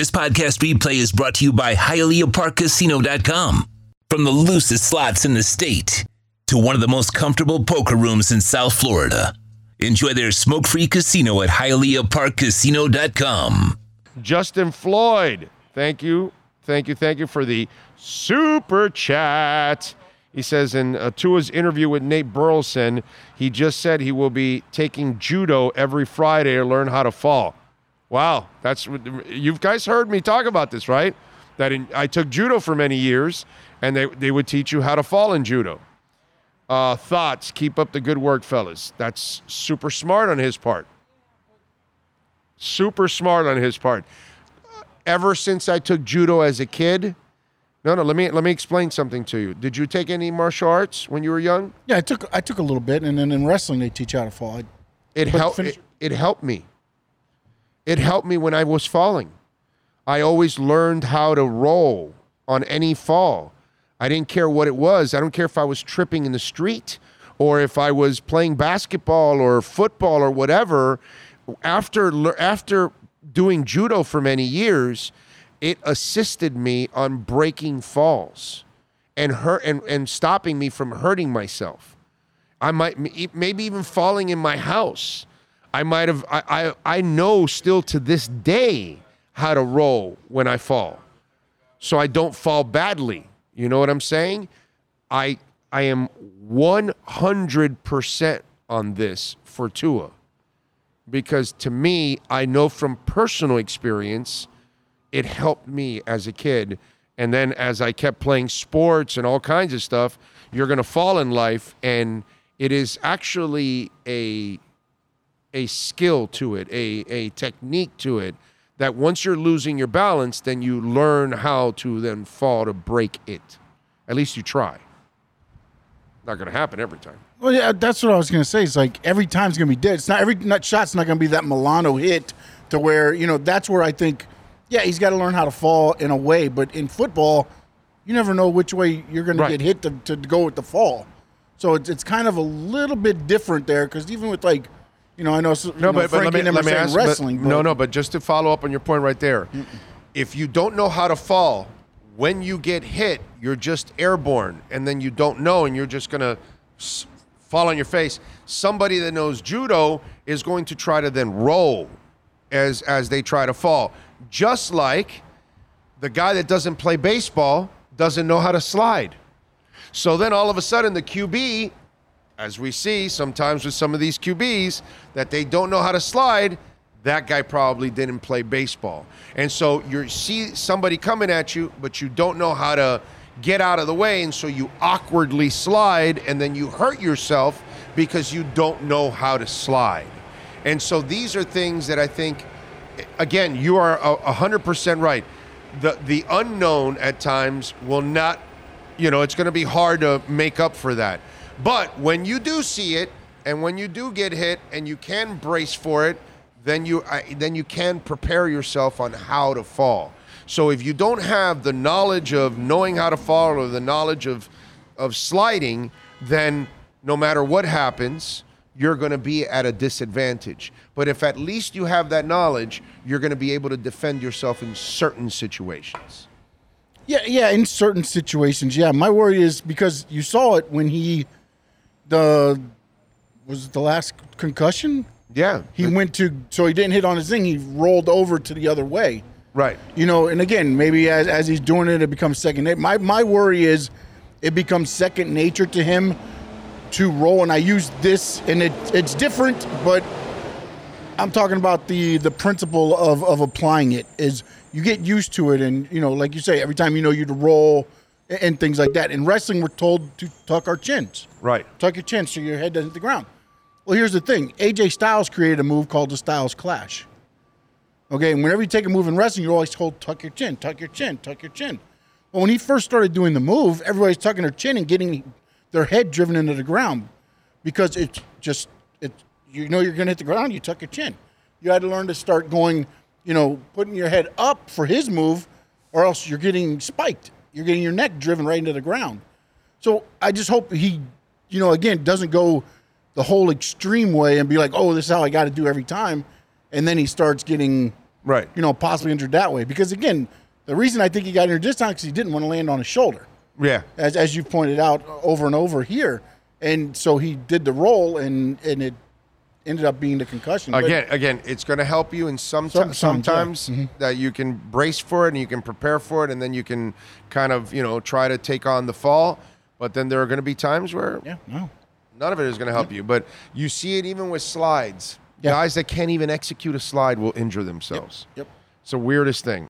This podcast replay is brought to you by HialeahParkCasino.com. From the loosest slots in the state to one of the most comfortable poker rooms in South Florida. Enjoy their smoke free casino at HialeahParkCasino.com. Justin Floyd, thank you, thank you, thank you for the super chat. He says in uh, Tua's interview with Nate Burleson, he just said he will be taking judo every Friday to learn how to fall. Wow, that's you guys heard me talk about this, right? That in, I took judo for many years, and they they would teach you how to fall in judo. Uh, thoughts? Keep up the good work, fellas. That's super smart on his part. Super smart on his part. Ever since I took judo as a kid, no, no. Let me let me explain something to you. Did you take any martial arts when you were young? Yeah, I took I took a little bit, and then in wrestling they teach you how to fall. I, It helped. finish- It, it helped me. It helped me when I was falling. I always learned how to roll on any fall. I didn't care what it was. I don't care if I was tripping in the street or if I was playing basketball or football or whatever. After after doing judo for many years, it assisted me on breaking falls and hurt and, and stopping me from hurting myself. I might maybe even falling in my house. I might have. I, I I know still to this day how to roll when I fall, so I don't fall badly. You know what I'm saying? I I am 100 percent on this for Tua, because to me, I know from personal experience, it helped me as a kid, and then as I kept playing sports and all kinds of stuff, you're gonna fall in life and it is actually a a skill to it, a a technique to it that once you're losing your balance, then you learn how to then fall to break it. At least you try. Not going to happen every time. well, yeah, that's what I was gonna say. It's like every time's gonna be dead. It's not every nut shot's not gonna be that Milano hit to where you know that's where I think, yeah, he's got to learn how to fall in a way. But in football, you never know which way you're gonna get hit to, to go with the fall. So it's it's kind of a little bit different there because even with like, you know, I know, so- you know, Frankie and them are saying but- wrestling. no, but- no, but just to follow up on your point right there, if you don't know how to fall, when you get hit, you're just airborne, and then you don't know, and you're just gonna s- fall on your face. Somebody that knows judo is going to try to then roll as as they try to fall, just like the guy that doesn't play baseball doesn't know how to slide. So then all of a sudden the QB as we see sometimes with some of these QBs that they don't know how to slide, that guy probably didn't play baseball. And so you see somebody coming at you, but you don't know how to get out of the way. And so you awkwardly slide and then you hurt yourself because you don't know how to slide. And so these are things that I think, again, you are a- a 100% right. The, the unknown at times will not you know, it's going to be hard to make up for that. But when you do see it, and when you do get hit, and you can brace for it, then you I, then you can prepare yourself on how to fall. So if you don't have the knowledge of knowing how to fall or the knowledge of of sliding, then no matter what happens, you're going to be at a disadvantage. But if at least you have that knowledge, you're going to be able to defend yourself in certain situations. Yeah, yeah, in certain situations, yeah. My worry is because you saw it when he, the, was it the last concussion? Yeah. He went to, so he didn't hit on his thing. He rolled over to the other way. right. You know, and again, maybe as, as he's doing it, it becomes second nature. My, my worry is it becomes second nature to him to roll. And I use this, and it, it's different, but I'm talking about the the principle of of applying it is you get used to it, and you know, like you say, every time you know you to roll and, things like that. In wrestling, we're told to tuck our chins, Right. tuck your chin so your head doesn't hit the ground. Well, here's the thing: AJ Styles created a move called the Styles Clash. Okay, and whenever you take a move in wrestling, you're always told tuck your chin, tuck your chin, tuck your chin. Well, when he first started doing the move, everybody's tucking their chin and getting their head driven into the ground because it's just it. You know you're going to hit the ground, you tuck your chin. You had to learn to start going, you know, putting your head up for his move, or else you're getting spiked. You're getting your neck driven right into the ground. So I just hope he, you know, again doesn't go the whole extreme way and be like, oh, this is how I got to do every time, and then he starts getting, Right. You know, possibly injured that way. Because again, the reason I think he got injured this time because he didn't want to land on his shoulder, Yeah. as as you pointed out over and over here, and so he did the roll, and and it ended up being the concussion. But- Again, again, it's going to help you, and some, Some- sometimes some, yeah. Mm-hmm. that you can brace for it and you can prepare for it, and then you can kind of you know try to take on the fall. But then there are going to be times where yeah, no. none of it is going to help you. But you see it even with slides. Yeah. Guys that can't even execute a slide will injure themselves. Yep. It's the weirdest thing.